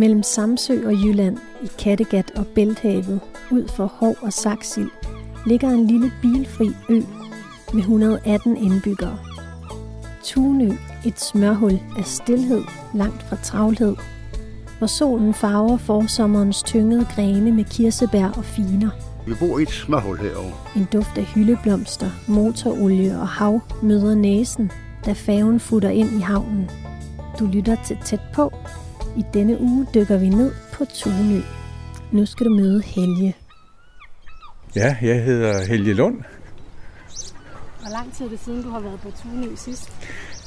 Mellem Samsø og Jylland, i Kattegat og Bælthavet, ud for Hov og Saksild, ligger en lille bilfri ø med 118 indbyggere. Tunø, et smørhul af stillhed langt fra travlhed, hvor solen farver forsommerens tyngede grene med kirsebær og finer. Vi bor i et smørhul herovre. En duft af hyldeblomster, motorolie og hav møder næsen, da færgen futter ind i havnen. Du lytter til tæt på. I denne uge dykker vi ned på Tunø. Nu skal du møde Helge. Ja, jeg hedder Helge Lund. Hvor lang tid er det siden, du har været på Tunø sidst?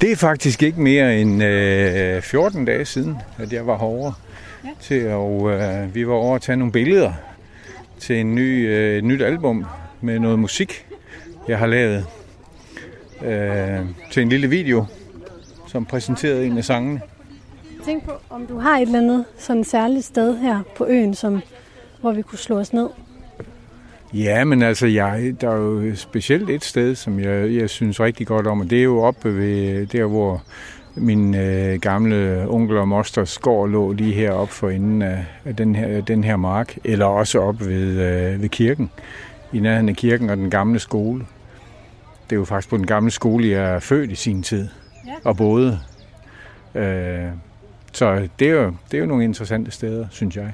Det er faktisk ikke mere end øh, 14 dage siden, at jeg var herovre. Ja. Til, og øh, vi var over at tage nogle billeder til en ny, øh, et nyt album med noget musik, jeg har lavet. Øh, til en lille video, som præsenterede en af sangene. Tænk på, om du har et eller andet sådan særligt sted her på øen, som, hvor vi kunne slå os ned. Ja, men altså, jeg, der er jo specielt et sted, som jeg, jeg synes rigtig godt om, og det er jo oppe ved der, hvor min øh, gamle onkel og mosters gård lå lige heroppe for inden af, af den, her, den her mark, eller også op ved, øh, ved kirken, i nærheden af kirken og den gamle skole. Det er jo faktisk på den gamle skole, jeg er født i sin tid, ja. og boede. Øh, så det er, jo, det er jo nogle interessante steder, synes jeg.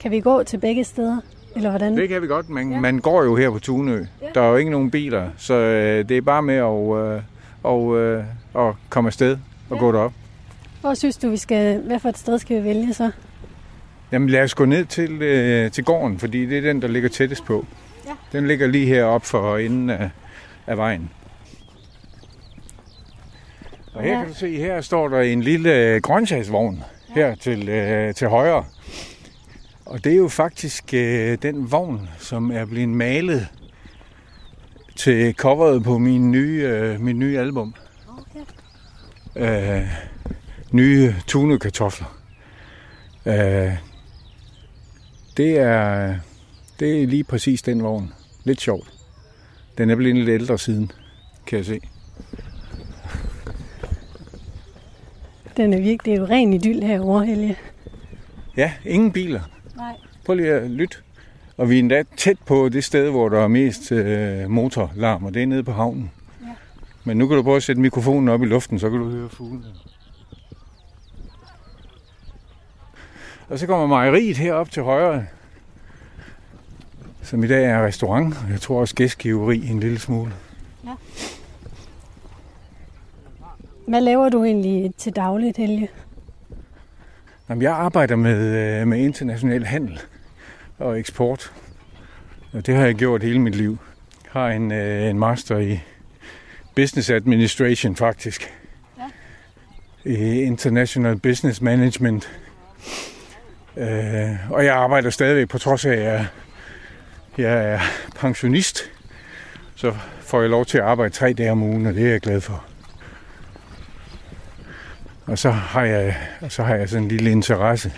Kan vi gå til begge steder? Eller hvordan? Det kan vi godt, men ja. man går jo her på Tunø. Ja. Der er jo ikke nogen biler, så øh, det er bare med at, øh, og, øh, at komme afsted og ja. gå derop. Hvor synes du, vi skal, hvad for et sted skal vi vælge så? Jamen lad os gå ned til, øh, til gården, fordi det er den, der ligger tættest på. Ja. Den ligger lige heroppe for enden af, af vejen. Og her kan du se, her står der en lille grøntsagsvogn ja. her til, øh, til højre. Og det er jo faktisk øh, den vogn, som er blevet malet til coveret på min nye, øh, min nye album. Okay. Øh, nye tunekartofler. Øh, det er, det er lige præcis den vogn. Lidt sjovt. Den er blevet lidt ældre siden, kan jeg se. Den er virkelig, det er jo ren idyll herovre, Helge. Ja, ingen biler. Nej. Prøv lige at lytte. Og vi er endda tæt på det sted, hvor der er mest øh, motorlarm, og det er nede på havnen. Ja. Men nu kan du prøve at sætte mikrofonen op i luften, så kan du høre fuglene. Og så kommer mejeriet herop til højre, som i dag er restaurant, og jeg tror også gæstgiveri en lille smule. Ja. Hvad laver du egentlig til dagligt, Helge? Jamen, jeg arbejder med, øh, med international handel og eksport. Og det har jeg gjort hele mit liv. Jeg har en, øh, en master i business administration faktisk. Ja. I international business management. Øh, og jeg arbejder stadigvæk på trods af, at jeg, jeg er pensionist. Så får jeg lov til at arbejde tre dage om ugen, og det er jeg glad for. Og så har jeg, så har jeg sådan en lille interesse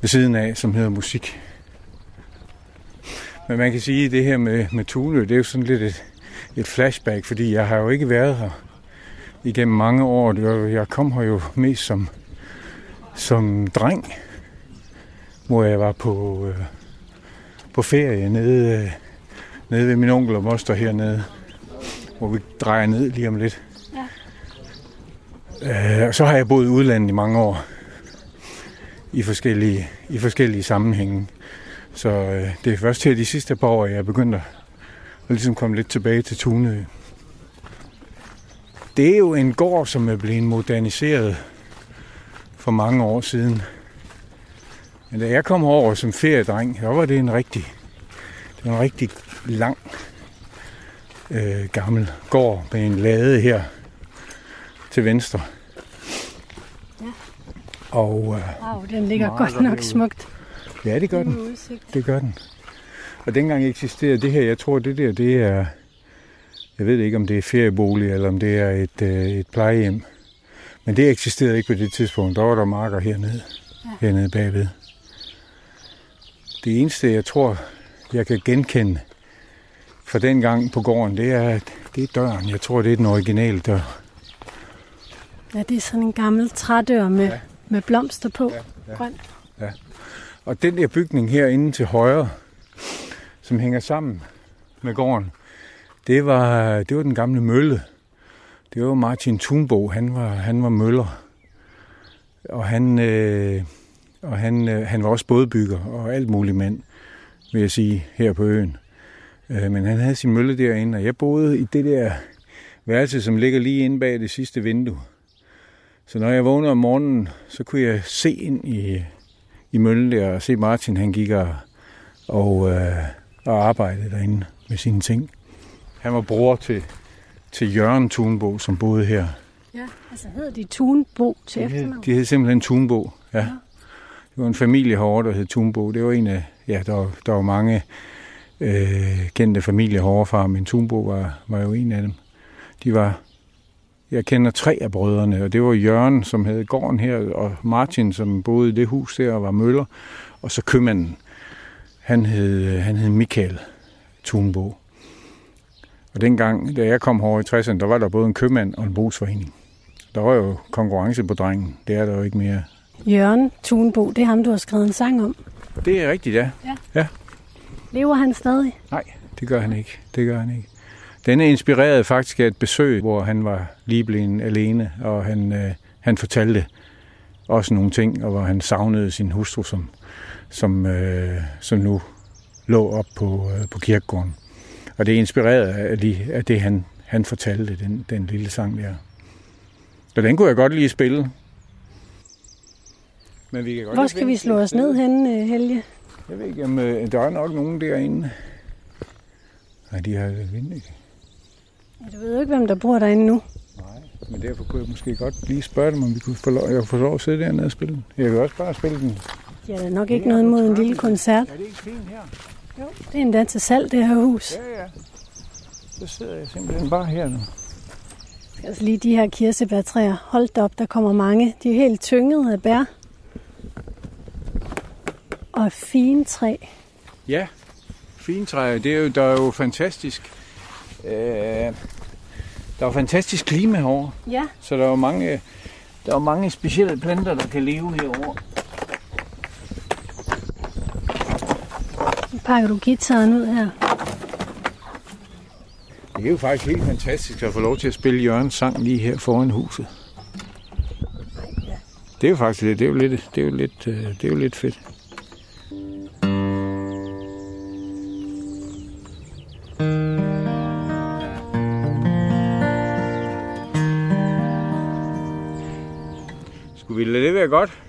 ved siden af, som hedder musik. Men man kan sige, at det her med, med Tunø, det er jo sådan lidt et, et flashback, fordi jeg har jo ikke været her igennem mange år. Jeg kom her jo mest som, som dreng, hvor jeg var på, øh, på ferie nede, øh, nede ved min onkel og moster hernede, hvor vi drejer ned lige om lidt. Øh, så har jeg boet i udlandet i mange år i forskellige, i forskellige sammenhænge. Så øh, det er først her de sidste par år, jeg er begyndt at, at ligesom komme lidt tilbage til Tunø. Det er jo en gård, som er blevet moderniseret for mange år siden. Men da jeg kom over som feriedreng, så var det en rigtig, det var en rigtig lang, øh, gammel gård med en lade her til venstre. Ja. Og, øh, wow, den ligger godt nok smukt. Ja, det gør den. Det gør den. Og dengang eksisterede det her, jeg tror det der, det er, jeg ved ikke om det er feriebolig, eller om det er et, øh, et plejehjem. Men det eksisterede ikke på det tidspunkt. Der var der marker hernede, ja. hernede bagved. Det eneste, jeg tror, jeg kan genkende fra den gang på gården, det er, det er døren. Jeg tror, det er den originale dør. Ja, det er sådan en gammel trædør med, ja. Med blomster på. Ja, ja. Grønt. Ja. Og den der bygning herinde til højre, som hænger sammen med gården, det var, det var den gamle mølle. Det var Martin Thunbo, han var, han var møller. Og han, øh, og han, øh, han var også bådbygger og alt muligt mand, vil jeg sige, her på øen. Øh, men han havde sin mølle derinde, og jeg boede i det der værelse, som ligger lige inde bag det sidste vindue. Så når jeg vågnede om morgenen, så kunne jeg se ind i, i møllen der og se Martin, han gik og, og, øh, og arbejdede derinde med sine ting. Han var bror til, til Jørgen Thunbo, som boede her. Ja, altså hedder de Thunbo til de efternavn? De hed simpelthen Thunbo, ja. ja. Det var en familie herovre, der hed Thunbo. Det var en af, ja, der var, der var mange øh, kendte familier herovre men Thunbo var, var jo en af dem. De var, jeg kender tre af brødrene, og det var Jørgen, som havde gården her, og Martin, som boede i det hus der og var møller, og så købmanden, han hed, han hed Michael Thunbo. Og dengang, da jeg kom herover i 60'erne, der var der både en købmand og en brugsforening. Der var jo konkurrence på drengen. Det er der jo ikke mere. Jørgen Thunbo, det er ham, du har skrevet en sang om. Det er rigtigt, ja. ja. ja. Lever han stadig? Nej, det gør han ikke. Det gør han ikke. Den er inspireret faktisk af et besøg, hvor han var lige blevet alene, og han, øh, han fortalte også nogle ting, og hvor han savnede sin hustru, som, som, øh, som nu lå op på, øh, på kirkegården. Og det er inspireret af, de, af det, han, han fortalte, den, den lille sang der. Så den kunne jeg godt lige spille. Men vi kan godt Hvor skal vi slå os ned hen, øh, Helge? Jeg ved ikke, om øh, der er nok nogen derinde. Nej, de har vind, ikke? Ja, du ved jo ikke, hvem der bor derinde nu. Nej, men derfor kunne jeg måske godt lige spørge dem, om vi kunne få lov, jeg få lov at sidde dernede og spille den. Jeg kan også bare spille den. Ja, der er nok ikke noget mod en lille koncert. Er det ikke fint her? Jo, det er endda til salg, det her hus. Ja, ja. Så sidder jeg simpelthen bare her nu. Altså lige de her kirsebærtræer. Hold op, der kommer mange. De er helt tynget af bær. Og fine træ. Ja, fine træer. Det er jo, der er jo fantastisk. Øh, der er fantastisk klima herovre. Ja. Så der er mange, der er mange specielle planter, der kan leve herovre. Nu pakker du gitaren ud her. Det er jo faktisk helt fantastisk at få lov til at spille Jørgens sang lige her foran huset. Det er jo faktisk det er jo lidt, det er jo lidt, øh, det er jo lidt fedt. Jeg det godt?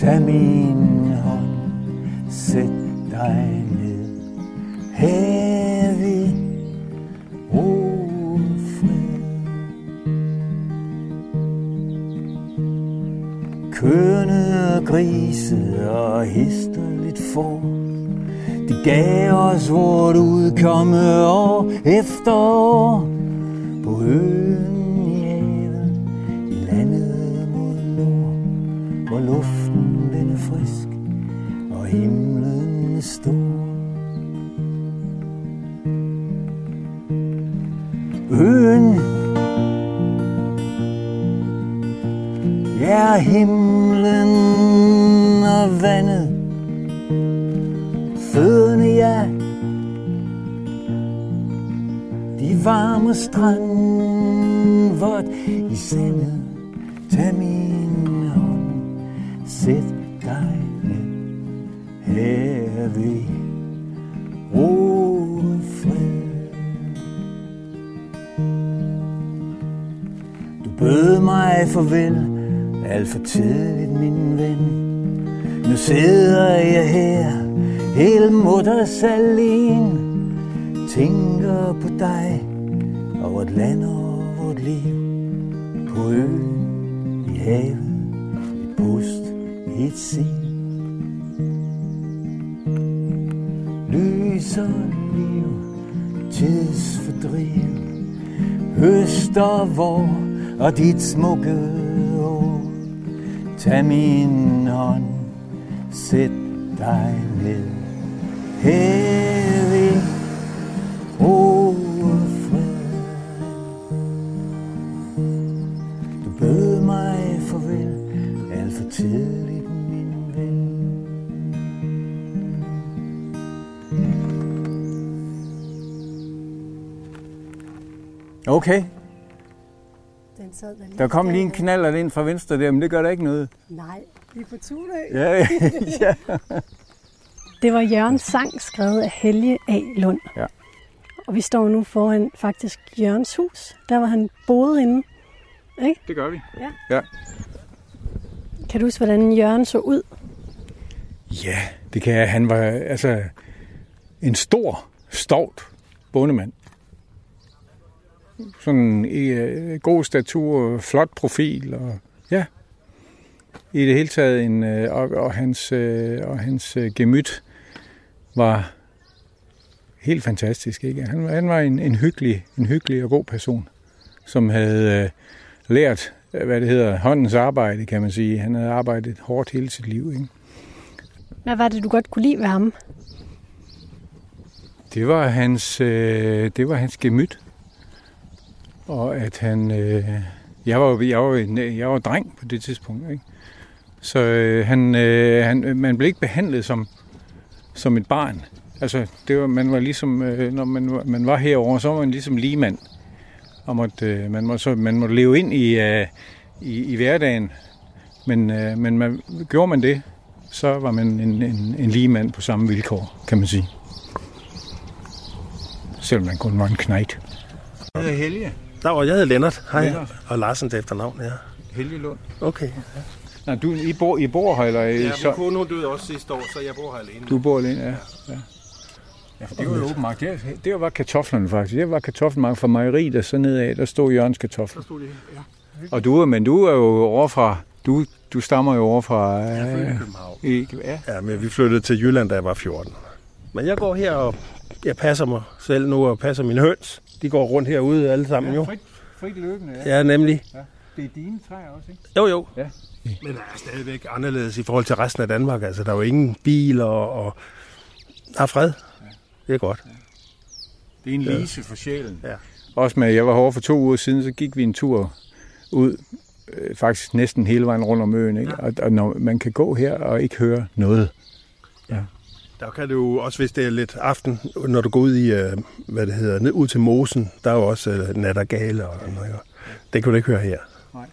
Tag min hånd, sæt dig ned. Hævig vi ro fred. Kønne og grise og hister lidt for. De gav os vort udkomme år efter år på øen himlen og vandet. Fødderne, ja. De varme strand Vort i sandet. Tag min hånd. Sæt dig ned Her ved ro fred Du bød mig farvel alt for tidligt, min ven. Nu sidder jeg her, helt mutters alene. Tænker på dig og vort land og vort liv. På øen, i havet, et pust, et sil. Lys og liv, tidsfordriv, høst og vor og dit smukke. Tag min hånd, sæt dig ned. Her ved ro og fred. Du bød mig farvel, alt for tidligt, min ven. Okay, den sad der, lige der kom lige en knaller ind fra venstre der, men det gør der ikke noget. Nej, vi er på Tunø. Ja, ja. Det var Jørgens sang, skrevet af Helge A. Lund. Ja. Og vi står nu foran faktisk Jørgens hus, der hvor han boede inde. det gør vi. Kan du huske, hvordan Jørgen så ud? Ja, det kan jeg. Han var altså en stor, stovt bondemand. Sådan i øh, god statur, flot profil og ja. I det hele taget en øh, og, og hans øh, og hans øh, gemyt var helt fantastisk, ikke? Han, var- han var en, en hyggelig, en hyggelig og god person, som havde øh, lært øh, hvad det hedder, håndens arbejde, kan man sige. Han havde arbejdet hårdt hele sit liv, ikke? Hvad var det, du godt kunne lide ved ham? Det var hans, øh, det var hans gemyt. Og at han, øh, jeg var, jo- jeg var, en- jeg var dreng på det tidspunkt, ikke? Så øh, han, øh, han, øh, man blev ikke behandlet som, som et barn. Altså, det var, man var ligesom, øh, når man, var- man var herover, så var man ligesom ligemand. Og måtte, øh, man, måtte, så, man måtte leve ind i, øh, i, i hverdagen. Men, øh, men man, gjorde man det, så var man en, en, en ligemand på samme vilkår, kan man sige. Selvom man kun var en knægt. Jeg hedder Helge. Der var, jeg hedder Lennart. Hej. Lennart. Og Larsen til efternavn, ja. Helge Lund. Okay. Nej, du, I bor, I bor her, eller? Ja, så, min kone hun døde også sidste år, så jeg bor her alene. du bor alene, ja. ja. Ja, for det var jo åben mark. Det, det var kartoflerne faktisk. Det var kartoffelmark fra mejeriet, og så nedad, der stod Jørgens kartofler. Der stod det, ja. Og du, er- men du er jo over fra, du, du stammer jo over fra... Jeg er i København. i, ja. Ja, men vi flyttede til Jylland, da jeg var 14. Men jeg går her, og jeg passer mig selv nu, og passer mine høns. De går rundt herude alle sammen, jo. frit, frit løbende, ja. Ja, nemlig. Det er dine træer også, ikke? Jo, jo. Ja. Men der er stadigvæk anderledes i forhold til resten af Danmark. Altså, der er jo ingen biler, og der er fred. Det er godt. Det er en lise for sjælen. Ja. Også med, jeg var herovre for to uger siden, så gik vi en tur ud, øh, faktisk næsten hele vejen rundt om øen. Ikke? Og, og når man kan gå her og ikke høre noget. Der kan du jo også, hvis det er lidt aften, når du går ud i, øh, hvad det hedder, ned ud til Mosen, der er jo også øh, nattergale og sådan noget. Det kan du ikke høre her. Nej.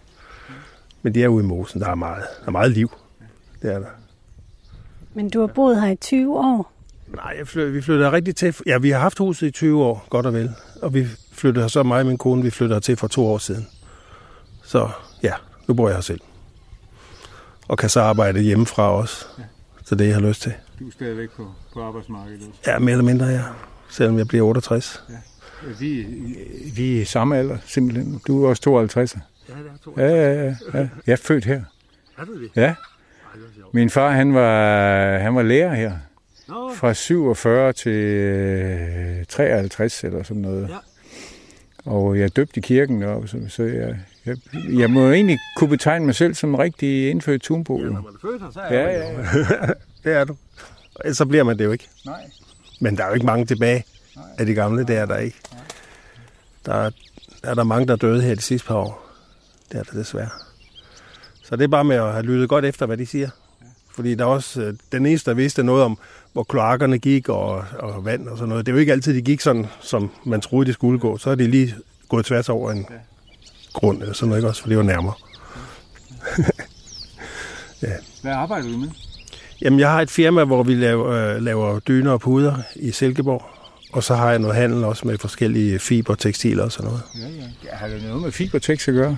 Men det er ude i Mosen, der er meget, der er meget liv. Det er der. Men du har boet her i 20 år. Nej, jeg flyt, vi flyttede rigtig til. Ja, vi har haft huset i 20 år, godt og vel. Og vi flyttede her så, mig og min kone, vi flyttede her til for to år siden. Så ja, nu bor jeg her selv. Og kan så arbejde hjemmefra også. Så det, jeg har lyst til. Du er stadigvæk på, på arbejdsmarkedet. Ja, mere eller mindre, ja. Selvom jeg bliver 68. Vi, vi er i samme alder, simpelthen. Du er også 52. Ja, det er to. Ja, ja, ja. ja. Jeg er født her. Er du det? Ja. Min far, han var, han var lærer her. Nå, Fra 47 til øh, 53 eller sådan noget. Ja. Og jeg er døbt i kirken deroppe, så, så jeg, jeg, jeg må egentlig kunne betegne mig selv som rigtig indfødt tunbo. ja, når man er født her, så er Ja, man ja. Det er du. Ellers så bliver man det jo ikke. Nej. Men der er jo ikke mange tilbage af de gamle, det er der ikke. Der er, der er der mange, der er døde her de sidste par år. Det er der desværre. Så det er bare med at have lyttet godt efter, hvad de siger. Fordi der er også øh, den eneste, der vidste noget om, hvor kloakkerne gik og, og vand og sådan noget. Det er jo ikke altid, de gik sådan, som man troede, de skulle gå. Så er de lige gået tværs over en grund eller sådan noget, ikke også? For det var nærmere. Hvad arbejder du med? Jamen, jeg har et firma, hvor vi laver, øh, laver dyner og puder i Silkeborg. Og så har jeg noget handel også med forskellige fiber, tekstiler og sådan noget. Ja, ja. har det noget med fibertex at gøre?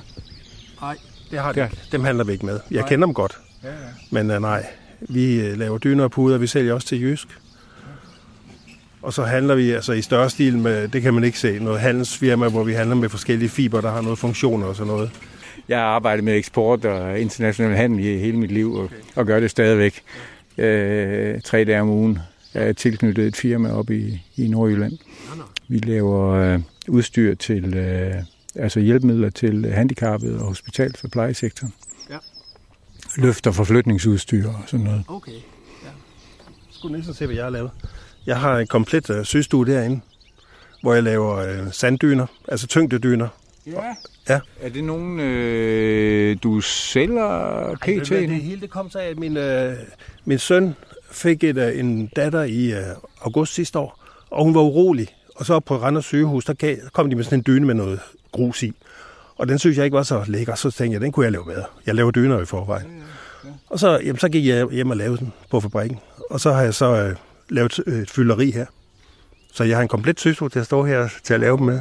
Nej, det har det. det. Dem handler vi ikke med. Jeg Nej. kender dem godt, Ja, ja. men uh, nej. Vi uh, laver dyner og puder, vi sælger også til Jysk. Og så handler vi altså i større stil med, det kan man ikke se, noget handelsfirma, hvor vi handler med forskellige fiber, der har noget funktioner og sådan noget. Jeg har arbejdet med eksport og international handel i hele mit liv, og, og gør det stadigvæk. Øh, tre dage om ugen er jeg tilknyttet et firma op i, i Nordjylland. Vi laver øh, udstyr til, øh, altså hjælpemidler til handicappede og hospitals- og plejesektoren. Ja. Løfter, forflytningsudstyr og sådan noget. Okay, ja. Skulle næsten se, hvad jeg har lavet. Jeg har en komplet uh, systue derinde, hvor jeg laver uh, sanddyner, altså tyngdedyner. Ja. Ja. Er det nogen, øh, du sælger pt? det, det hele det kom så af, at min, øh, min søn fik et, øh, en datter i øh, august sidste år, og hun var urolig. Og så på Randers sygehus, der gav, kom de med sådan en dyne med noget grus i. Og den synes jeg ikke var så lækker, så tænkte jeg, den kunne jeg lave bedre. Jeg laver dyner i forvejen. Og så, jamen, så gik jeg hjem og lavede den på fabrikken. Og så har jeg så øh, lavet øh, et fylderi her. Så jeg har en komplet system til at stå her til at lave dem med.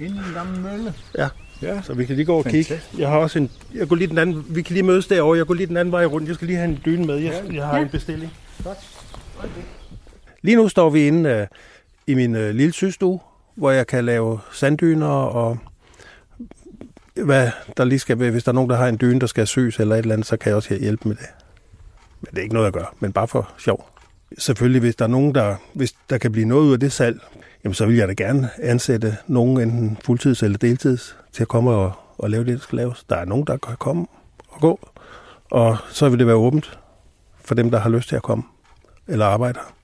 Inden en gammel mølle. Ja. Ja. Så vi kan lige gå og kigge. Jeg har også en, jeg går lige den anden, vi kan lige mødes derovre. Jeg går lige den anden vej rundt. Jeg skal lige have en dyne med. Jeg, jeg har Ja. en bestilling. Lige nu står vi inde øh, i min øh, lille systue, hvor jeg kan lave sanddyner og hvad der lige skal være. Hvis der er nogen, der har en dyne, der skal syes eller et eller andet, så kan jeg også hjælpe med det. Men det er ikke noget at gøre, men bare for sjov. Selvfølgelig, hvis der er nogen, der, hvis der kan blive noget ud af det salg, jamen så vil jeg da gerne ansætte nogen, enten fuldtids eller deltids, til at komme og, og lave det, der skal laves. Der er nogen, der kan komme og gå, og så vil det være åbent for dem, der har lyst til at komme eller arbejde her.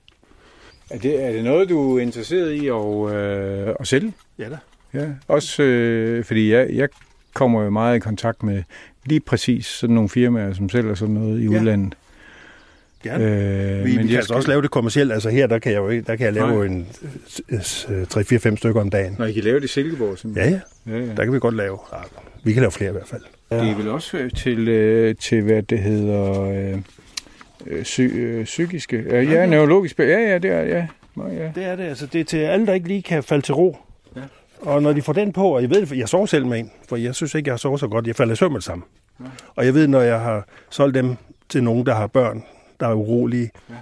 Er det, er det noget, du er interesseret i at, øh, at sælge? Ja da. Ja, også øh, fordi jeg, jeg kommer jo meget i kontakt med lige præcis sådan nogle firmaer, som sælger sådan noget i Ja. udlandet. Gerne. Øh, Vi, vi kan altså også lave det kommercielt. Altså her, der kan jeg jo der kan jeg lave Nej. en 3-4-5 stykker om dagen. Når I kan lave det i Silkeborg, Ja, simpelthen. ja. ja, ja. Der kan vi godt lave. Ja, vi kan lave flere i hvert fald. Det er vel også øh, til, øh, til hvad det hedder, øh, øh, psy, øh, psykiske, ja, ja, neurologiske, ja, ja, det er, ja. Nå, ja. Det er det. Altså, det er til alle, der ikke lige kan falde til ro. Ja. Og når de får den på, og jeg ved, det, jeg sover selv med en, for jeg synes ikke, jeg har sovet så godt. Jeg falder i søvn med det samme. Og jeg ved, når jeg har solgt dem til nogen, der har børn, der er urolige, Ja.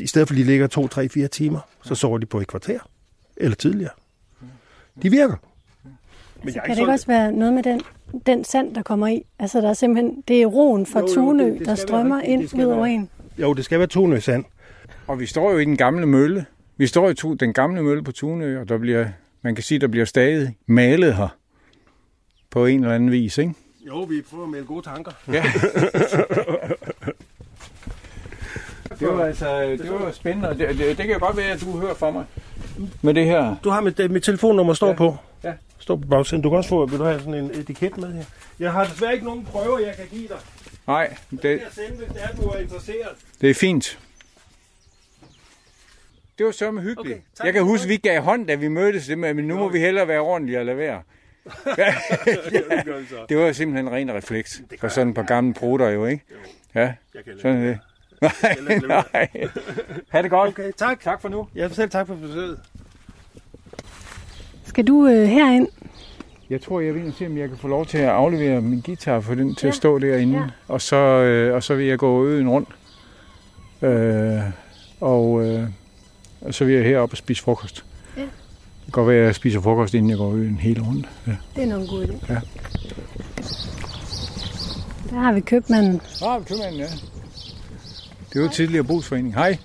i stedet for, at de ligger to, tre, fire timer, så sover de på et kvarter. Eller tidligere. De virker. Men jeg Kan det ikke også være noget med den, den sand, der kommer i? Altså, der er simpelthen, det er roen fra Jo, jo, Tunø, det- det der strømmer være ind ud over en. Jo, det skal være tonø sand. Og vi står jo i den gamle mølle. Vi står i to, den gamle mølle på Tunø, og der bliver, man kan sige, der bliver stadig malet her på en eller anden vis, ikke? Jo, vi prøver at melde gode tanker. Ja. det var altså, det var spændende, og det, det, det kan jo godt være, at du hører fra mig med det her. Du har mit, mit telefonnummer står Ja. på. Ja. Står på bagsiden. Du kan også få, vil du have sådan en etiket med her? Jeg har desværre ikke nogen prøver, jeg kan give dig. Nej, det, jeg sende, hvis det er, du er interesseret. det er fint. Det var sørme hyggeligt. Okay, tak jeg kan huske, vi gav hånd, da vi mødtes, men nu må vi hellere være ordentlige og lade være. Ja, det var simpelthen en ren refleks for sådan et par gamle prutter jo, ikke? Ja, sådan det. Nej, nej. Ha' det godt. Okay, tak. Tak for nu. Ja, selv tak for besøget. Skal du øh, herind? Jeg tror, jeg vil se, om jeg kan få lov til at aflevere min guitar for den til Ja. at stå derinde. Ja. Og, så, øh, og så vil jeg gå øen rundt. Øh, og, øh, og så vil jeg herop og spise frokost. Ja. Det kan godt være, at jeg spiser frokost, inden jeg går øen hele rundt. Ja. Det er nok en god idé. Ja. Der har vi købmanden. Ah, købmanden, ja. Det er jo tidligere brugsforening. Hej.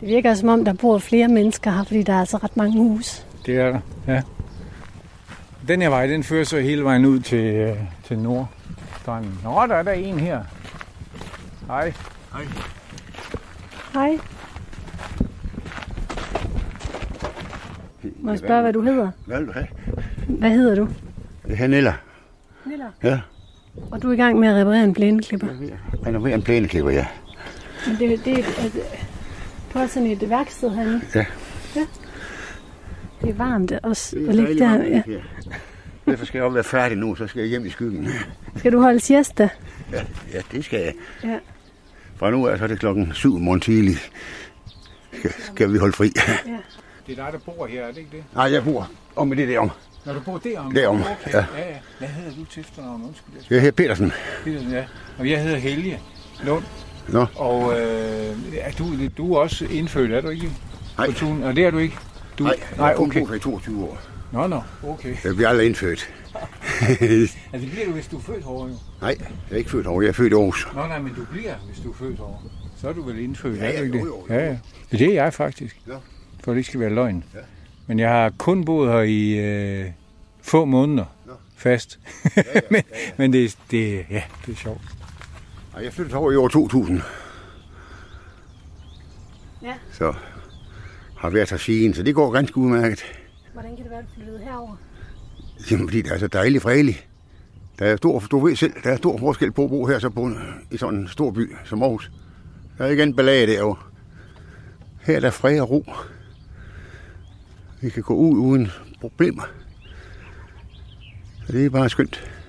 Det virker som om, der bor flere mennesker her, fordi der er altså ret mange hus. Det er der, ja. Den her vej, den fører så hele vejen ud til, øh, til Nordstranden. Nå, der er der en her. Hej. Hej. Må jeg spørge, hvad du hedder? Hvad vil du have? Hvad hedder du? Det her Nilla. Nilla. Ja. Og du er i gang med at reparere en plæneklipper. Renoverer en plæneklipper, ja. Men det, det er et, et, på sådan et værksted herinde. Ja. ja. Det er varmt også Det at er ligge dejligt der. varmt, Ja. ja. Derfor skal jeg også være færdig nu, så skal jeg hjem i skyggen. Skal du holde siesta? Ja, ja det skal jeg. Ja. Fra nu af, så er det klokken 7 morgen tidlig. Skal, skal vi holde fri. Det er dig, der bor her, er det ikke det? Nej, jeg bor om i det derom. Når du bor derom? Derom, okay. ja. ja. ja. Hvad hedder du til efternavn? Undskyld, jeg Jeg hedder Petersen. Petersen, ja. Og jeg hedder Helge Lund. Nå, Og øh, er du, du er også indfødt, er du ikke? Nej. På? Og det er du ikke? Du, nej, nej jeg kun okay. her i 22 år. Nå, nå, okay. Jeg bliver aldrig indfødt. Altså, det bliver du, hvis du er født herovre, jo. nej, jeg er ikke født over. Jeg er født i Aarhus. Nå, nej, men du bliver, hvis du er født herovre. Så er du vel indfødt, Ja, er ja, du ikke det? jo, jo, jo. Ja, ja. Det er jeg faktisk. Nå. For det ikke skal være løgn. Ja. Men jeg har kun boet her i øh, få måneder Nå. fast. men men det, det, ja, det er sjovt. Og jeg flyttede over i år 2000. Ja. Så har været her siden, så det går ganske udmærket. Hvordan kan det være, at du flyttede herover? Jamen, fordi det er så dejligt fredeligt. Der er stor, du ved selv, der er stor forskel på at bo her så på, i sådan en stor by som Aarhus. Der er ikke en ballade derovre. Her er der fred og ro. Vi kan gå ud uden problemer. Så det er bare skønt.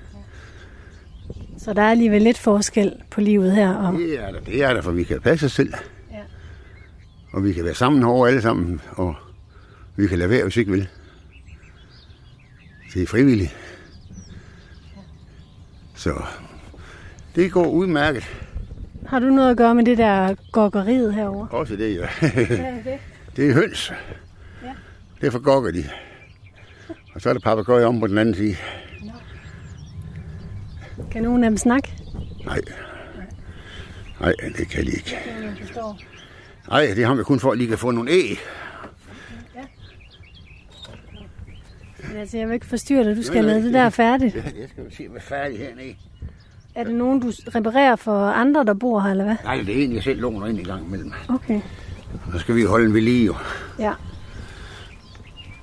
Så der er alligevel lidt forskel på livet her. Og... Det er der, det er der, for vi kan passe os selv. Ja. Og vi kan være sammen over alle sammen, og vi kan lade være, hvis vi ikke vil. Det er frivilligt. Så det går udmærket. Har du noget at gøre med det der gokkeriet herover? Også det, ja. Hvad er det? det er høns. Ja. Derfor gokker de. Og så er der papegøjer om på den anden side. Kan nogen af dem snakke? Nej. Nej, det kan de ikke. Nej, det har vi kun for, at de kan få nogle æg. Men altså, jeg vil ikke forstyrre dig. Du skal lade det det- der færdigt. Ja, jeg skal jo se, hvad færdig hernede. Er det nogen, du reparerer for andre, der bor her, eller hvad? Nej, det er en, jeg selv låner ind i gang imellem. Okay. Så skal vi holde en ved lige, jo. Ja.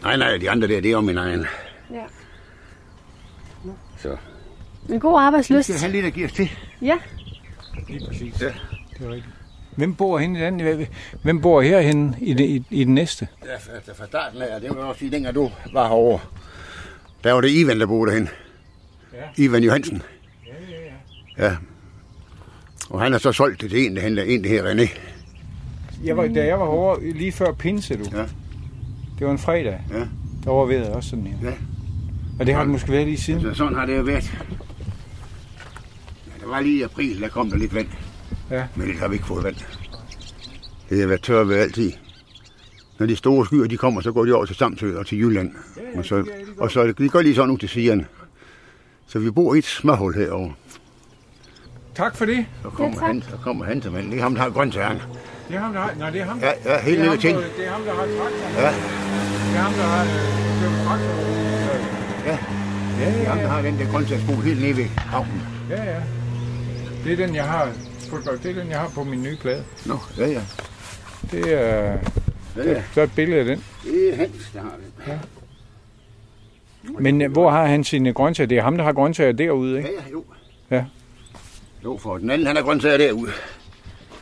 Nej, nej, de andre der, det er jo min egen. ja. Så En god vi arbejdslyst. skal have lidt at give os til. Ja. Lige præcis. Ja. Det er rigtigt. Hvem bor henne i den? anden? Hvem bor herhenne i, det, i, i den næste? Ja, fra, fra starten af, det må jeg også sige, dengang du var herovre, der var det Ivan, der boede derhen. Ja. Ivan Johansen. Ja, ja, ja. Ja. Og han har så solgt det til en, der handler en, det her René. Jeg var, da jeg var herovre lige før pinse, du. Ja. Det var en fredag. Ja. Der overvejede jeg også sådan her. Ja. Og det har det måske været lige siden. Så sådan har det jo været. Ja, der var lige i april, der kom der lidt vand. Ja. Men det har vi ikke fået vand. Det har været tør ved altid. Når de store skyer de kommer, så går de over til Samsø og til Jylland. ja, og så, det og så de går lige sådan ud til sigerne. Så vi bor i et smørhul herovre. Tak for det. Så kommer, Ja, tak. han, så kommer han til mand. Det er ham, der har grøntsagerne. Det er ham, der har... Nej, det er ham. Ja, ja, helt det, er nede ham, ting. der, det er ham, der har traktoren. Ja, Det er ham, der har øh, købt traktoren. ja. Ja, Det er ja, ham, der ja. har den der grøntsagsbo helt nede ved havnen. ja, ja. Det er den, jeg har. Det er den, jeg har på min nye plade. Nå, ja, ja. Det er, ja, ja. så er et billede af den. Det er Hans, der har den. Men øh, hvor har han sine grøntsager? Det er ham, der har grøntsager derude, Ja, ikke? ja, jo. Ja. Jo, for den anden, han har grøntsager derude.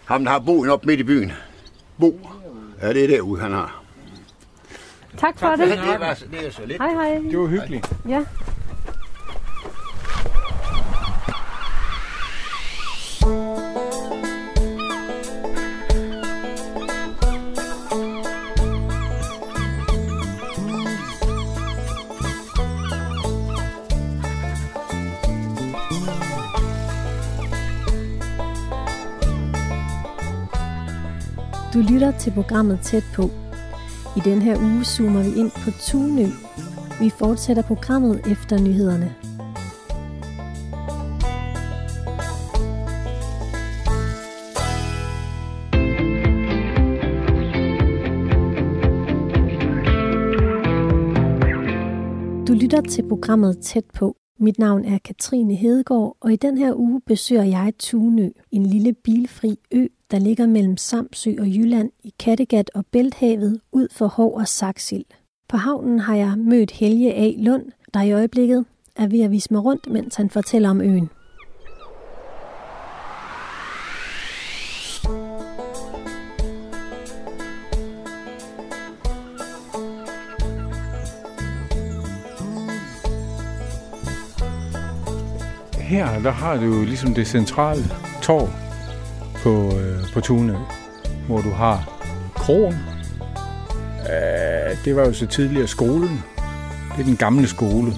Ham, der har boen op midt i byen. Bo. Ja, det er derude, han har. Tak for det. Det, var, det er så lidt. Hej, hej. Det var hyggeligt. Ja. Lytter til programmet Tæt på. I den her uge zoomer vi ind på Tunø. Vi fortsætter programmet efter nyhederne. Du lytter til programmet Tæt på. Mit navn er Katrine Hedegaard, og i den her uge besøger jeg Tunø, en lille bilfri ø, der ligger mellem Samsø og Jylland i Kattegat og Bælthavet ud for Hov og Saksild. På havnen har jeg mødt Helge A. Lund, der i øjeblikket er ved at vise mig rundt, mens han fortæller om øen. Her, der har du ligesom det centrale torv på, øh, på Tunø, hvor du har krogen. Øh, det var jo så tidligere skolen. Det er den gamle skole.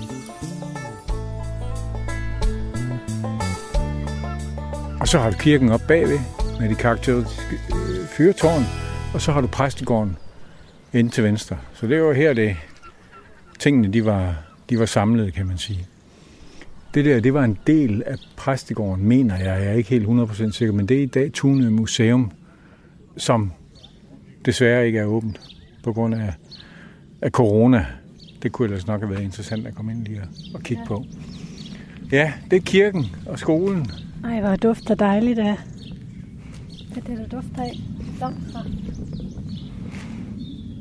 Og så har du kirken op bagved med de karakteristiske øh, fyrtårn, og så har du præstegården ind til venstre. Så det var her, det tingene de var, de var samlet, kan man sige. Det der, det var en del af præstegården, mener jeg. Jeg er ikke helt 100% sikker, men det er i dag Tune Museum, som desværre ikke er åbent på grund af, af corona. Det kunne ellers nok have været interessant at komme ind lige og kigge på. Ja, det er kirken og skolen. Ej, hvor dufter dejligt af. Hvad er det, der dufter af? Blomster.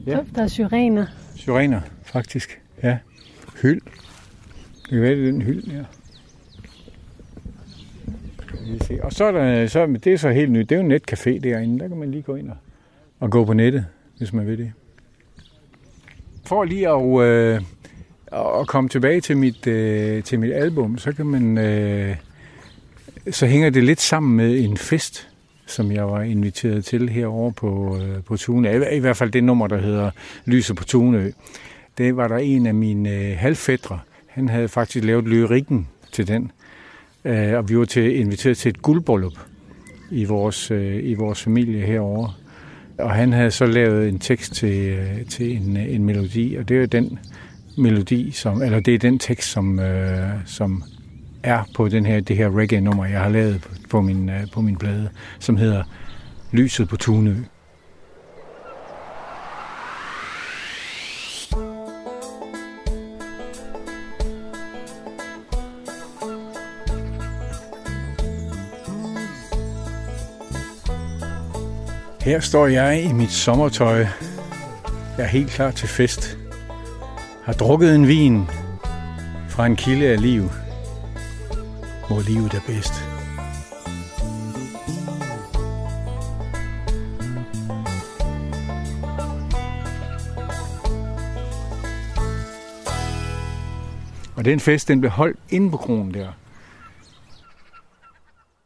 Ja. Dufter af syrener. Syrener, faktisk. Ja. Hyld. Det kan være, det er den hyld, ja. Se. Og så er der, så, det er så helt nyt. Det er jo en netcafé derinde. Der kan man lige gå ind og, og gå på nettet, hvis man vil det. For lige at, øh, at komme tilbage til mit, øh, til mit album, så kan man... Øh, så hænger det lidt sammen med en fest, som jeg var inviteret til herover på, øh, på Tune. I hvert fald det nummer, der hedder Lyset på Tunø. Det var der en af mine øh, halvfædre. Han havde faktisk lavet lyrikken til den. Øh, og vi var til, inviteret til et guldbryllup i vores, øh, i vores familie herovre. Og han havde så lavet en tekst til, øh, til en, øh, en melodi, og det er den melodi, som, eller det er den tekst, som, øh, som er på den her, det her reggae-nummer, jeg har lavet på, på, min, øh, på min plade, som hedder Lyset på Tunø. Her står jeg i mit sommertøj. Jeg er helt klar til fest. Har drukket en vin fra en kilde af liv, hvor livet er bedst. Og den fest, den blev holdt inde på kronen der.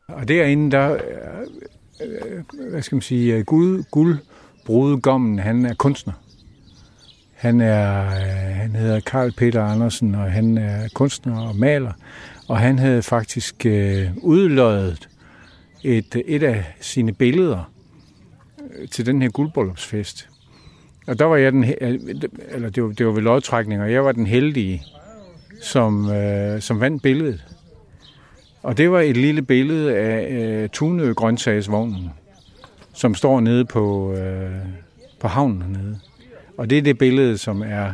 Og derinde, der, Øh, hvad skal man sige, øh, guld, guld brudgommen, han er kunstner. Han, er, øh, han hedder Karl Peter Andersen, og han er kunstner og maler. Og han havde faktisk øh, udløjet et, et af sine billeder til den her guldbryllupsfest. Og der var jeg den, eller det var, det var ved lodtrækning, og jeg var den heldige, som, øh, som vandt billedet. Og det var et lille billede af øh, Tunø grøntsagsvognen, som står nede på, øh, på havnen hernede. Og det er det billede, som er,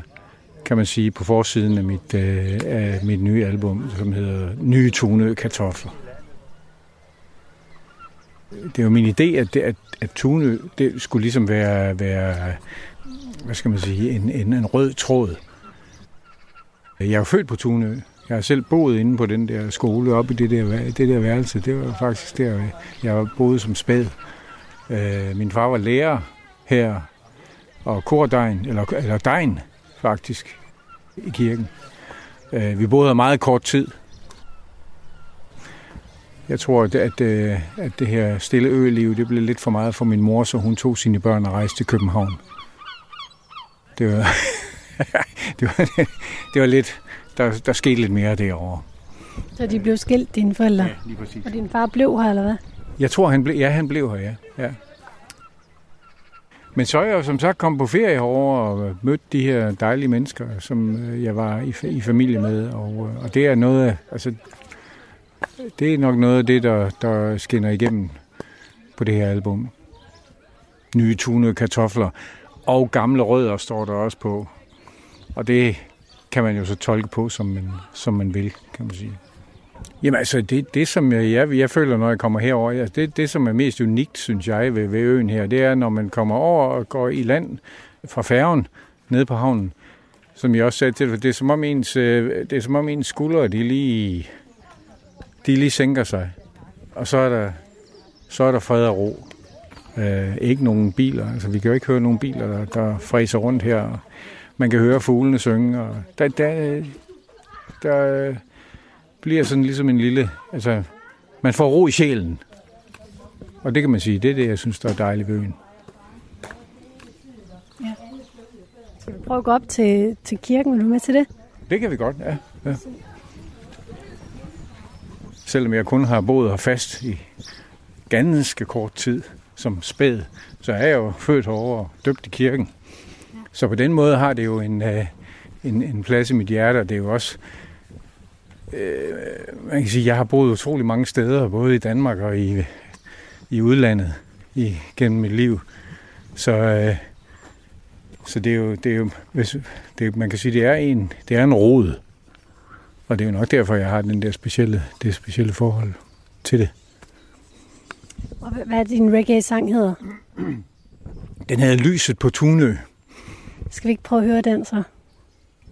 kan man sige, på forsiden af mit, øh, af mit nye album, som hedder Nye Tunø Kartofler. Det er jo min idé, at, det, at, at Tunø det skulle ligesom være, være hvad skal man sige, en, en, en rød tråd. Jeg er jo født på Tunø. Jeg har selv boet inde på den der skole, oppe i det der, det der værelse. Det var faktisk der, jeg boede som spæd. Øh, min far var lærer her, og kordegn, eller, eller degn faktisk, i kirken. Øh, vi boede her meget kort tid. Jeg tror, at, at, øh, at det her stille øliv, det blev lidt for meget for min mor, så hun tog sine børn og rejste til København. Det var, det var, det var lidt, der, der skete lidt mere derovre. Så de blev skilt, dine forældre? Ja, lige præcis. Og din far blev her, eller hvad? Jeg tror, han blev, ja, han blev her, ja. ja. Men så er jeg jo som sagt kommet på ferie herovre og mødt de her dejlige mennesker, som øh, jeg var i, i familie med. Og, øh, og det er noget, altså, det er nok noget af det, der, der skinner igennem på det her album. Nye tunede kartofler og gamle rødder står der også på. Og det kan man jo så tolke på, som man, som man vil, kan man sige. Jamen altså, det, det som jeg, jeg, jeg føler, når jeg kommer herover, altså det, det som er mest unikt, synes jeg, ved, ved øen her, det er, når man kommer over og går i land fra færgen ned på havnen, som jeg også sagde til det er som om ens, øh, det er som om ens skuldre, de lige, de lige sænker sig. Og så er der, så er der fred og ro. Øh, ikke nogen biler, altså vi kan jo ikke høre nogen biler, der, der fræser rundt her. Man kan høre fuglene synge, og der, der, der bliver sådan ligesom en lille... Altså, man får ro i sjælen. Og det kan man sige, det er det, jeg synes, der er dejligt ved øen. Skal vi prøve at gå op til, til kirken? Vil du med til det? Det kan vi godt, ja. ja. Selvom jeg kun har boet her fast i ganske kort tid som spæd, så er jeg jo født herovre og døbt i kirken. Så på den måde har det jo en, øh, en, en plads i mit hjerte, og det er jo også... Øh, man kan sige, jeg har boet utrolig mange steder, både i Danmark og i, i udlandet i, gennem mit liv. Så, øh, så det er jo, det er jo hvis, det, man kan sige, det er en, det er en rod. Og det er jo nok derfor, jeg har den der specielle, det specielle forhold til det. Og hvad- hvad er din reggae-sang hedder? Den hedder Lyset på Tunø. Skal vi ikke prøve at høre den så?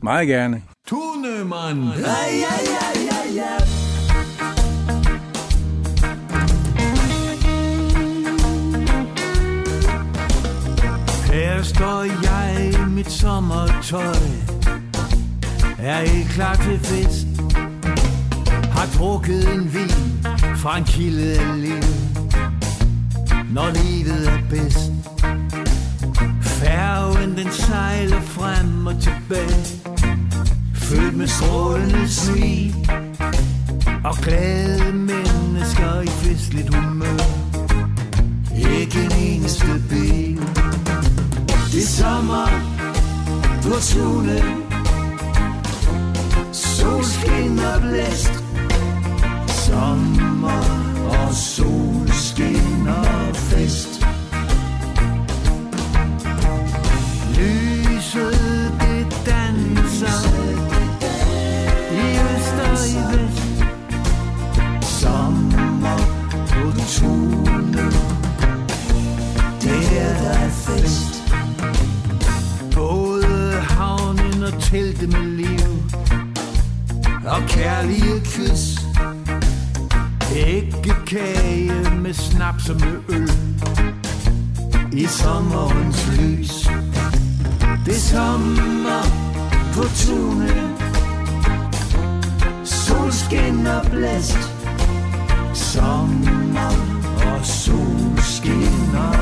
Meget gerne. Tunemann. Her står jeg i mit sommertøj Er ikke klar til fest Har drukket en vin fra en kilde af liv Når livet er bedst Bølgen den sejler frem og tilbage. Fyldt med strålende smil Og glade mennesker i festligt humør. Ikke en eneste bil. Det er sommer på tunen Solskin og blæst. Sommer og sol. Havnen telte med liv Og kærlige kys. Æggekage med snaps og med øl I sommerens lys. Det er sommer på tunet, Solskin og blæst. Sommer og solskin og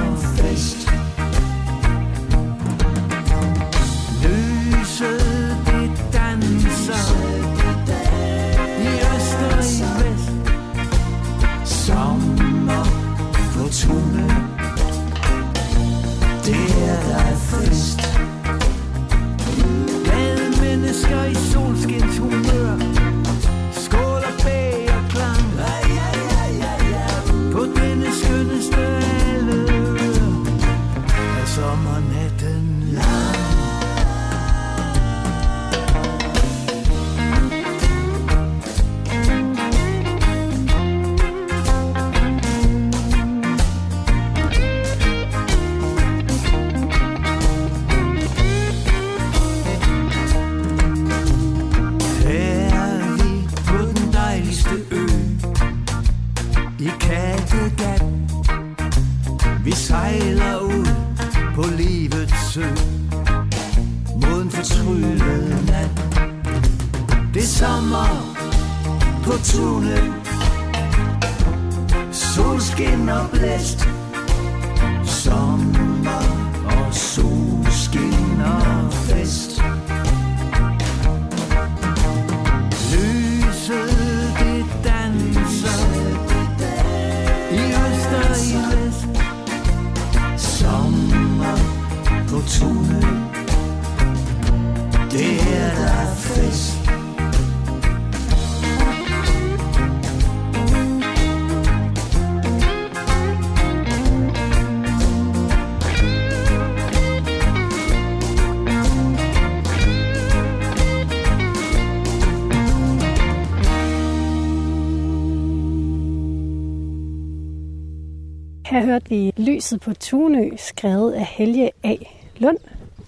Her hørte vi Lyset på Tunø, skrevet af Helge A. Lund.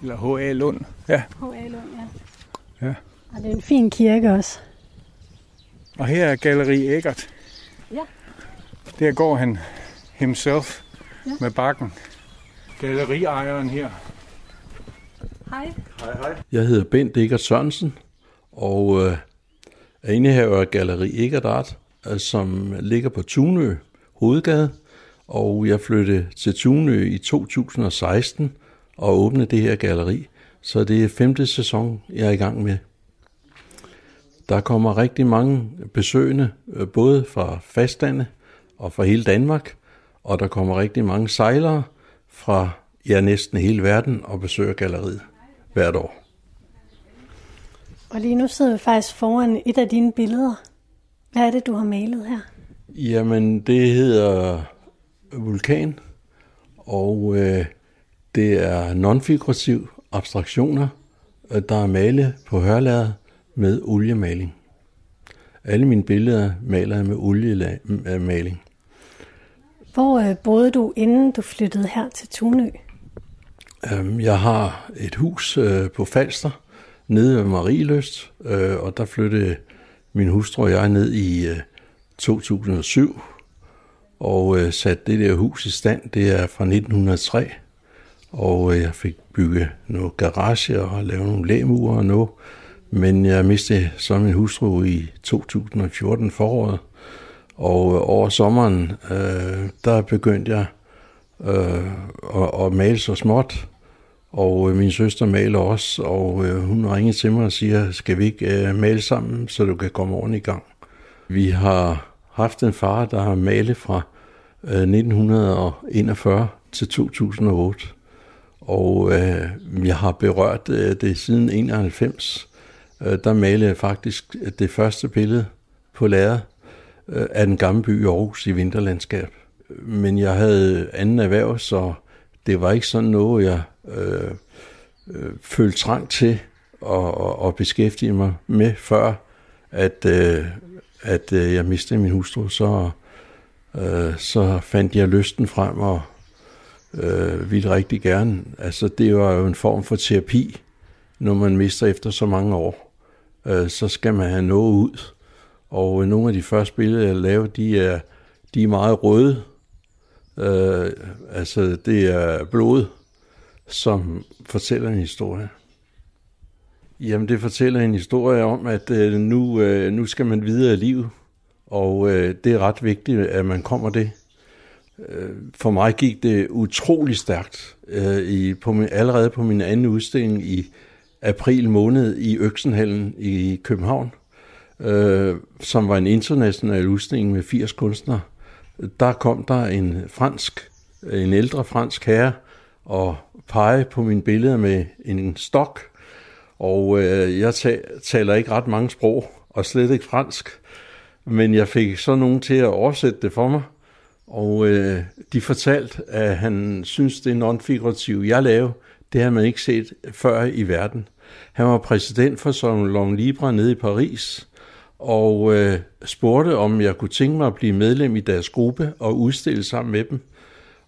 Eller H.A. Lund. Ja. H.A. Lund, ja. Ja. Og det er en fin kirke også. Og her er Galeri Eggert. Ja. Der går han himself Ja. med bakken. Galleriejeren her. Hej. Hej, hej. Jeg hedder Bent Eggert Sørensen, og øh, er indehaver af Galeri Egerdart, som ligger på Tunø Hovedgade, og jeg flyttede til Tunø i 2016 og åbnede det her galeri. Så det er femte sæson, jeg er i gang med. Der kommer rigtig mange besøgende, øh, både fra fastlandet og fra hele Danmark, og der kommer rigtig mange sejlere fra ja, næsten hele verden og besøger galleriet hvert år. Og lige nu sidder vi faktisk foran et af dine billeder. Hvad er det, du har malet her? Jamen, det hedder Vulkan, og øh, det er nonfigurativ abstraktioner, øh, der er malet på hørlader med oliemaling. Alle mine billeder maler jeg med oliemaling. Hvor øh, boede du, inden du flyttede her til Tunø? Øhm, jeg har et hus øh, på Falster, nede ved Marieløst, øh, og der flyttede min hustru og jeg ned i 2007, og øh, satte det der hus i stand. Det er fra 1903, og øh, jeg fik bygget noget garage og lavet nogle læmure og noget. Men jeg mistede så min hustru i 2014 foråret, og øh, over sommeren, øh, der begyndte jeg øh, at, at male så småt, og øh, min søster maler også, og øh, hun ringer til mig og siger, skal vi ikke øh, male sammen, så du kan komme ordentligt i gang. Vi har haft en far, der har malet fra øh, 1941 til 2008, og øh, jeg har berørt øh, det siden 91. Øh, der malede jeg faktisk øh, det første billede på lærred øh, af den gamle by Aarhus i vinterlandskab. Men jeg havde anden erhverv, så det var ikke sådan noget, jeg øh, øh, følte trang til at, at, at beskæftige mig med, før at, øh, at øh, jeg mistede min hustru, så, øh, så fandt jeg lysten frem og øh, ville rigtig gerne. Altså det var jo en form for terapi, når man mister efter så mange år. Øh, så skal man have noget ud. Og øh, nogle af de første billeder, jeg lavede, de er, de er meget røde. Øh, altså det er blod, som fortæller en historie. Jamen det fortæller en historie om, at øh, nu, øh, nu skal man videre i livet. Og øh, det er ret vigtigt, at man kommer det. Øh, for mig gik det utrolig stærkt øh, i, på min, allerede på min anden udstilling i april måned i Øksenhallen i København, øh, som var en international udstilling med 80 kunstnere. Der kom der en fransk, en ældre fransk herre og pege på mine billeder med en stok, og øh, jeg taler ikke ret mange sprog, og slet ikke fransk, men jeg fik så nogen til at oversætte det for mig, og øh, de fortalte, at han synes, det er non-figurativt, jeg lavede, det har man ikke set før i verden. Han var præsident for Salon Libre nede i Paris, og øh, spurgte, om jeg kunne tænke mig at blive medlem i deres gruppe og udstille sammen med dem.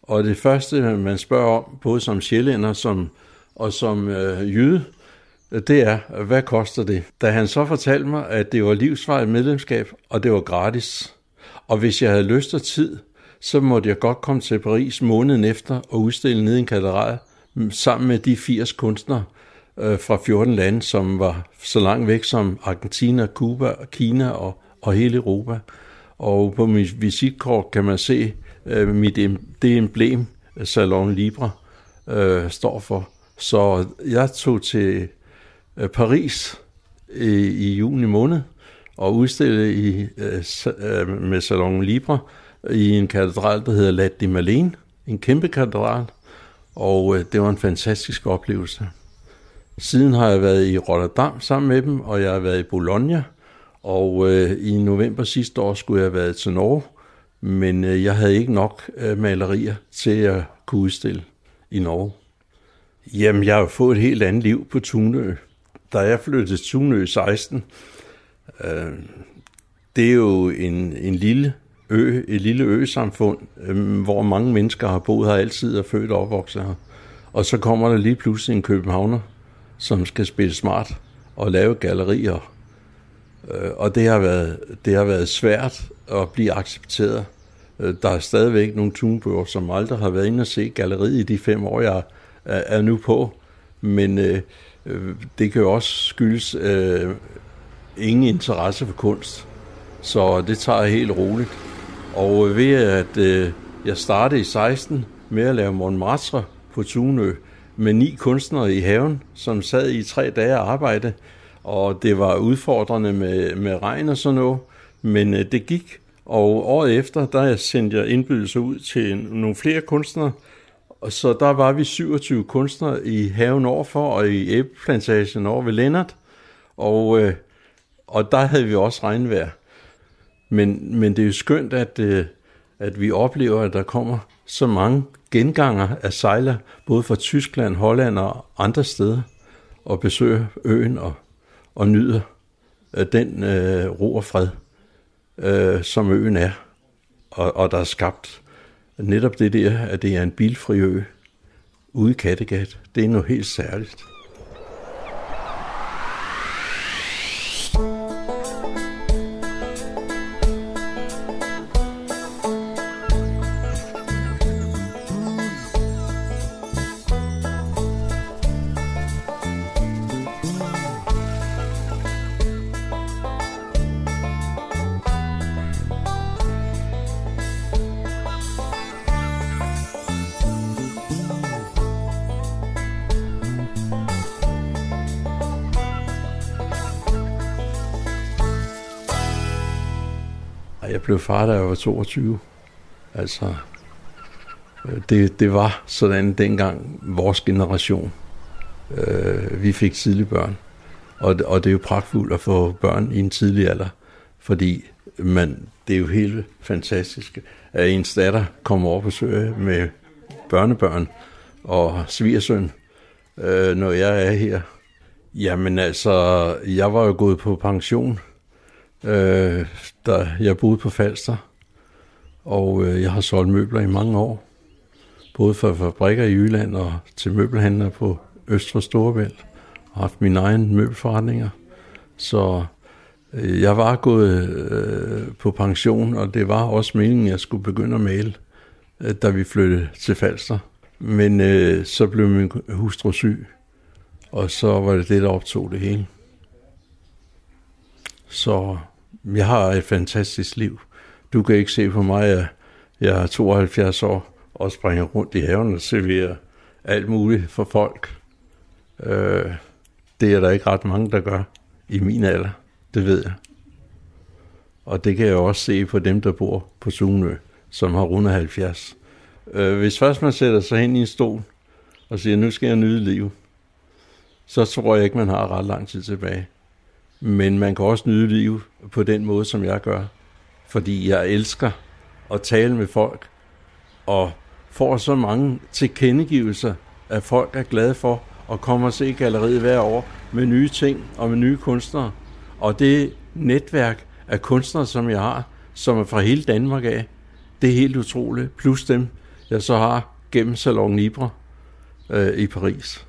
Og det første, man spørger om, både som sjællænder som, og som øh, jøde, det er, hvad koster det? Da han så fortalte mig, at det var livsvarigt medlemskab, og det var gratis. Og hvis jeg havde lyst og tid, så måtte jeg godt komme til Paris måneden efter og udstille nede i en katedral sammen med de 80 kunstnere øh, fra 14 lande, som var så langt væk som Argentina, Cuba, Kina og, og hele Europa. Og på mit visitkort kan man se øh, mit, det emblem, Salon Libre øh, står for. Så jeg tog til øh, Paris i, i juni måned og udstille i, øh, øh med Salon Libre i en katedral, der hedder La de Malene, en kæmpe katedral, og øh, det var en fantastisk oplevelse. Siden har jeg været i Rotterdam sammen med dem, og jeg har været i Bologna, og øh, i november sidste år skulle jeg have været til Norge, men øh, jeg havde ikke nok øh, malerier til at kunne udstille i Norge. Jamen, jeg har fået et helt andet liv på Tunø. Da jeg flyttede til Tunø 16, øh, det er jo en, en lille ø, et lille øsamfund, øh, hvor mange mennesker har boet her altid og født og opvokset her. Og så kommer der lige pludselig en københavner, som skal spille smart og lave gallerier. Øh, og det har, været, det har været svært at blive accepteret. Øh, der er stadigvæk nogle tunbøger, som aldrig har været inde og se galleriet i de fem år, jeg er, er nu på. Men øh Øh, det kan jo også skyldes øh, ingen interesse for kunst. Så det tager jeg helt roligt. Og øh, ved at øh, jeg startede i 16 med at lave Montmartre på Tunø med ni kunstnere i haven, som sad i tre dage og arbejdede, og det var udfordrende med, med regn og sådan noget, men øh, det gik, og året efter, der sendte jeg indbydelser ud til nogle flere kunstnere, og så der var vi 27 kunstnere i haven overfor, og i æbleplantagen over ved Lennart, og, øh, og der havde vi også regnvejr. Men, men det er jo skønt, at, øh, at vi oplever, at der kommer så mange genganger af sejler, både fra Tyskland, Holland og andre steder, og besøger øen og, og nyder den øh, ro og fred, øh, som øen er. Og, og der er skabt netop det der, at det er en bilfri ø ude i Kattegat. Det er noget helt særligt. Far, da jeg var 22. Altså, øh, det, det var sådan dengang vores generation. Øh, vi fik tidlige børn. Og, og det er jo pragtfuldt at få børn i en tidlig alder, fordi man, det er jo helt fantastisk, at ens datter kommer over på besøg med børnebørn og svigersøn, øh, når jeg er her. Jamen altså, jeg var jo gået på pension øh, der jeg boede på Falster, og øh, jeg har solgt møbler i mange år, både for fabrikker i Jylland og til møbelhandlere på Østre Storebælt, og haft mine egne møbelforretninger. Så øh, jeg var gået øh, på pension, og det var også meningen, at jeg skulle begynde at male, øh, da vi flyttede til Falster. Men øh, så blev min hustru syg, og så var det det, der optog det hele. Så jeg har et fantastisk liv. Du kan ikke se på mig, at jeg er 72 år og springer rundt i haven og serverer alt muligt for folk. Øh, det er der ikke ret mange, der gør i min alder. Det ved jeg. Og det kan jeg også se på dem, der bor på Sunø, som har rundet 70. Øh, hvis først man sætter sig hen i en stol og siger, nu skal jeg nyde livet, så tror jeg ikke, man har ret lang tid tilbage. Men man kan også nyde liv på den måde, som jeg gør. Fordi jeg elsker at tale med folk, og får så mange tilkendegivelser, at folk er glade for at komme og se galleriet hver år med nye ting og med nye kunstnere. Og det netværk af kunstnere, som jeg har, som er fra hele Danmark af, det er helt utroligt. Plus dem, jeg så har gennem Salon Libre øh, i Paris.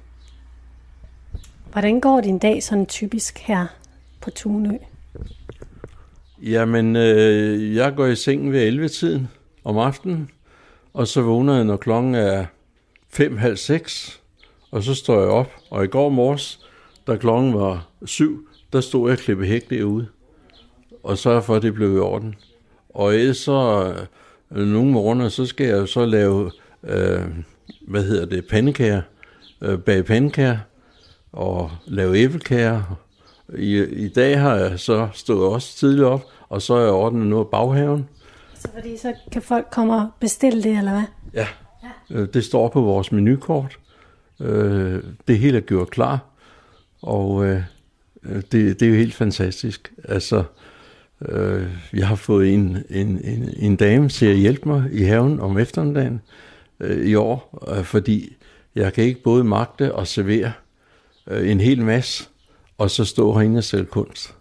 Hvordan går din dag sådan typisk her på Tunø? Jamen, øh, jeg går i seng ved 11-tiden om aftenen, og så vågner jeg, når klokken er 5.30 og så står jeg op. Og i går morges, da klokken var 7, der stod jeg og klippe hæk derude, og så for, at det blev i orden. Og ellers så øh, nogle morgener, så skal jeg så lave, øh, hvad hedder det, pandekager, øh, bag pandekager, og lave æblekager, i, I dag har jeg så stået også tidligt op, og så er jeg ordnet noget baghaven. Så fordi så kan folk komme og bestille det, eller hvad? Ja, ja. Øh, det står på vores menukort. Øh, det hele er gjort klar, og øh, det, det er jo helt fantastisk. Altså, jeg har fået en, en, en, en dame til at hjælpe mig i haven om eftermiddagen i år, fordi jeg kan ikke både magte og servere en hel masse, og så stå herinde og sælge kunst.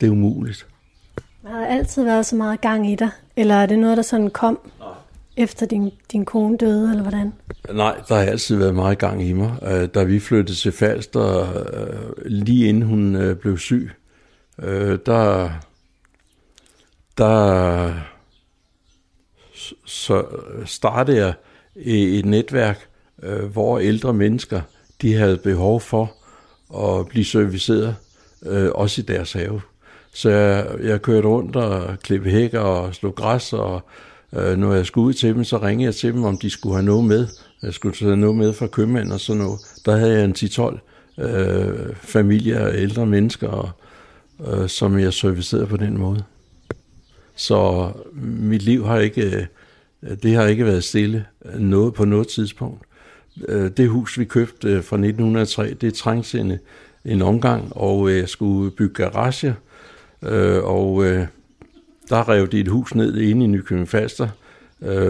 Det er umuligt. Har der altid været så meget gang i dig? Eller er det noget, der sådan kom Nej. efter din, din kone døde, eller hvordan? Nej, der har altid været meget gang i mig. Øh, da vi flyttede til Falster, øh, lige inden hun øh, blev syg, der, der så startede jeg et netværk, hvor ældre mennesker de havde behov for og blive serviceret øh, også i deres have. Så jeg, jeg kørte rundt og klippede hækker og slog græs, og øh, når jeg skulle ud til dem, så ringede jeg til dem, om de skulle have noget med. Jeg skulle have noget med fra købmænd og sådan noget. Der havde jeg en 10-12 øh, familier og ældre mennesker, øh, som jeg servicerede på den måde. Så mit liv har ikke, øh, det har ikke været stille øh, noget på noget tidspunkt. Øh, det hus, vi købte øh, fra 1903, det trængte en, en omgang, og øh, jeg skulle bygge garage, øh, og øh, der rev de et hus ned inde i Nykøbing Falster,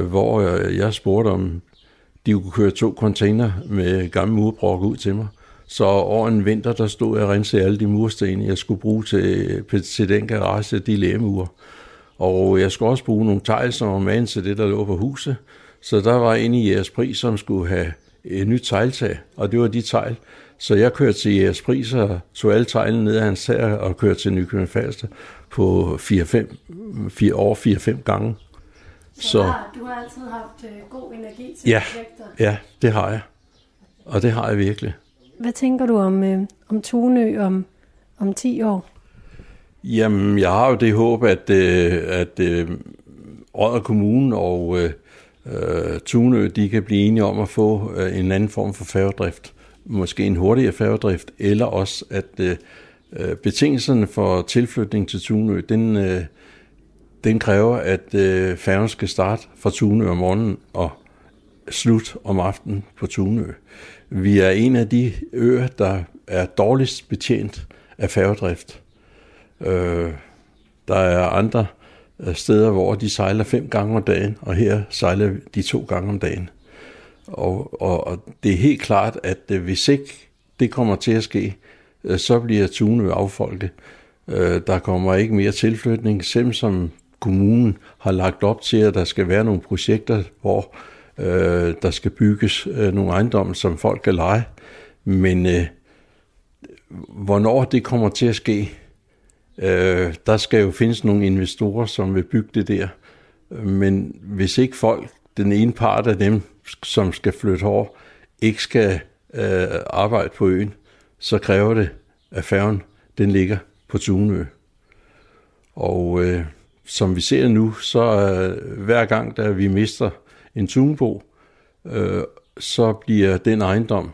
hvor jeg spurgte om de kunne køre to container med gamle murbrok ud til mig. Så over en vinter, der stod jeg og rensede alle de mursten, jeg skulle bruge til, til den garage, de lægemure. Og jeg skulle også bruge nogle tegl, som var til det, der lå på huset. Så der var en i jeres pris, som skulle have et nyt tegltag, og det var de tegl. Så jeg kørte til jeres pris og tog alle teglene ned af hans tag og kørte til Nykøbing Falster på 4-5 4 år, 4-5 gange. Så, så du har altid haft uh, god energi til ja, projekter? Ja, det har jeg. Og det har jeg virkelig. Hvad tænker du om, uh, om Tunø om, om 10 år? Jamen, jeg har jo det håb, at, øh, at øh, Odder Kommune og øh, øh, Tunø, de kan blive enige om at få øh, en anden form for færgedrift. Måske en hurtigere færgedrift, eller også at øh, øh, betingelserne for tilflytning til Tunø, den, øh, den kræver, at øh, færgen skal starte fra Tunø om morgenen og slut om aftenen på Tunø. Vi er en af de øer, der er dårligst betjent af færgedrift. Øh, der er andre Øh, steder, hvor de sejler fem gange om dagen, og her sejler de to gange om dagen. Og, og, og det er helt klart, at øh, hvis ikke det kommer til at ske, øh, så bliver Tune affolket. Der kommer ikke mere tilflytning, selvom som kommunen har lagt op til, at der skal være nogle projekter, hvor øh, der skal bygges øh, nogle ejendomme, som folk kan lege. Men øh, hvornår det kommer til at ske, Øh, der skal jo findes nogle investorer, som vil bygge det der. Men hvis ikke folk, den ene part af dem, som skal flytte over, ikke skal øh, arbejde på øen, så kræver det, at færgen den ligger på Tunø. Og øh, som vi ser nu, så øh, hver gang, der vi mister en tunebo, øh, så bliver den ejendom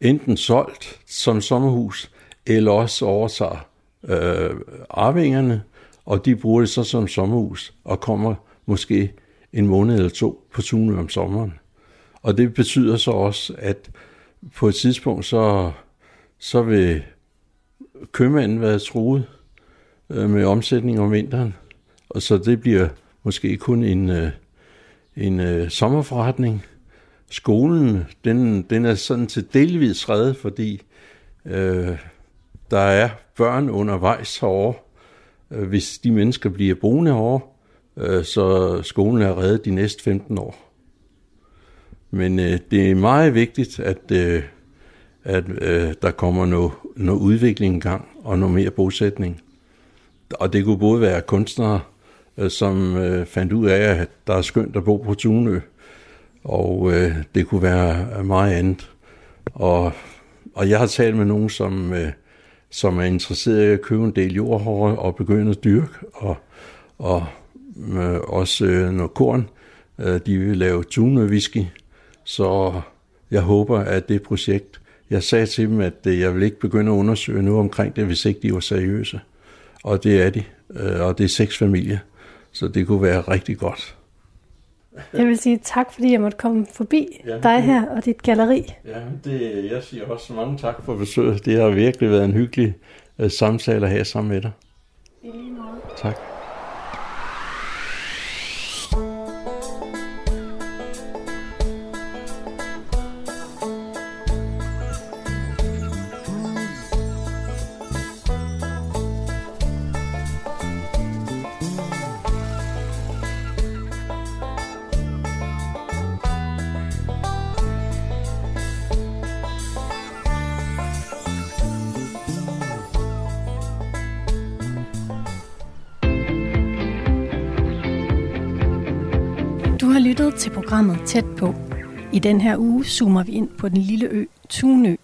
enten solgt som sommerhus, eller også overtager øh, arvingerne, og de bruger det så som sommerhus, og kommer måske en måned eller to på Tunø om sommeren. Og det betyder så også, at på et tidspunkt, så, så vil købmanden være truet øh, med omsætning om vinteren, og så det bliver måske kun en, øh, en øh, sommerforretning. Skolen, den, den er sådan til delvis reddet, fordi øh, der er børn undervejs herovre, øh, hvis de mennesker bliver boende herovre, øh, så skolen er reddet de næste 15 år. Men øh, det er meget vigtigt, at, øh, at øh, der kommer noget, noget udvikling i gang og noget mere bosætning. Og det kunne både være kunstnere, øh, som fandt ud af, at der er skønt at bo på Tunø, og det kunne være meget andet. Og, og jeg har talt med nogen, som som er interesseret i at købe en del jord og begynde at dyrke, og, og øh, også øh, noget korn. Øh, de vil lave tune whisky, så jeg håber, at det projekt, jeg sagde til dem, at øh, jeg vil ikke begynde at undersøge noget omkring det, hvis ikke de var seriøse. Og det er de, øh, og det er seks familier, så det kunne være rigtig godt. Jeg vil sige tak, fordi jeg måtte komme forbi ja, dig her og dit galleri. Ja, det, jeg siger også mange tak for besøget. Det har virkelig været en hyggelig uh, samtale at have sammen med dig. I lige måde. Tak. Tæt på. I den her uge zoomer vi ind på den lille ø Tunø.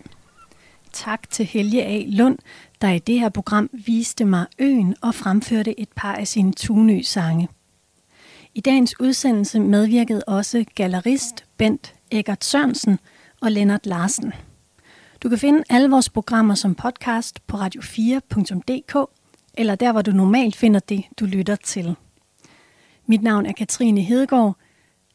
tak til Helge A. Lund, der i det her program viste mig øen og fremførte et par af sine Tunø-sange. I dagens udsendelse medvirkede også gallerist Bent Eggert Sørensen og Lennart Larsen. Du kan finde alle vores programmer som podcast på radio4.dk eller der, hvor du normalt finder det, du lytter til. Mit navn er Katrine Hedegaard.